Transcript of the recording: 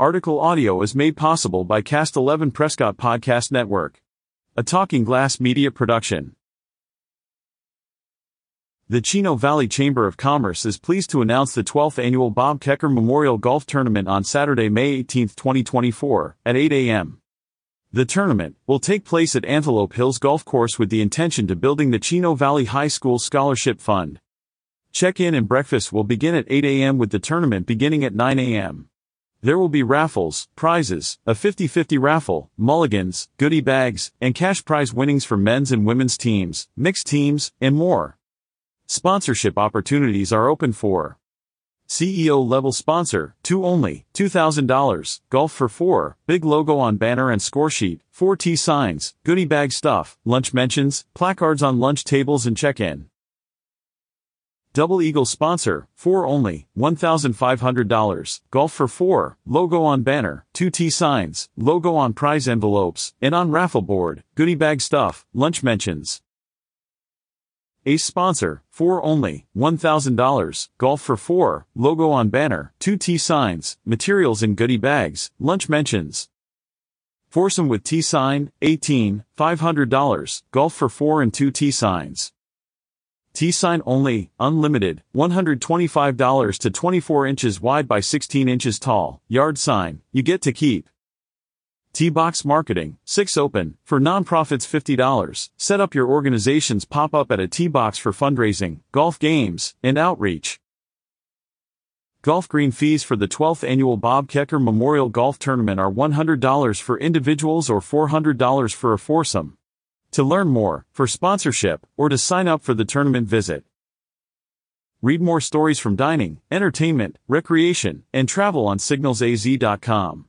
Article audio is made possible by Cast 11 Prescott Podcast Network, a Talking Glass media production. The Chino Valley Chamber of Commerce is pleased to announce the 12th annual Bob Kaecker Memorial Golf Tournament on Saturday, May 18, 2024, at 8 a.m. The tournament will take place at Antelope Hills Golf Course with the intention to building the Chino Valley High School Scholarship Fund. Check-in and breakfast will begin at 8 a.m. with the tournament beginning at 9 a.m. There will be raffles, prizes, a 50-50 raffle, mulligans, goodie bags, and cash prize winnings for men's and women's teams, mixed teams, and more. Sponsorship opportunities are open for CEO level sponsor, 2 only, $2,000, golf for 4, big logo on banner and score sheet, 4 T signs, goodie bag stuff, lunch mentions, placards on lunch tables and check-in. Double Eagle sponsor, 4 only, $1,500, golf for 4, logo on banner, 2 T signs, logo on prize envelopes, and on raffle board, goodie bag stuff, lunch mentions. Ace sponsor, 4 only, $1,000, golf for 4, logo on banner, 2 T signs, materials in goodie bags, lunch mentions. Foursome with T sign, 18, $500, golf for 4 and 2 T signs. T-sign only, unlimited, $125 to 24 inches wide by 16 inches tall, yard sign, you get to keep. T-Box Marketing, 6 open, for nonprofits $50. Set up your organization's pop-up at a T-Box for fundraising, golf games, and outreach. Golf green fees for the 12th annual Bob Kaecker Memorial Golf Tournament are $100 for individuals or $400 for a foursome. To learn more, for sponsorship, or to sign up for the tournament visit. Read more stories from dining, entertainment, recreation, and travel on signalsaz.com.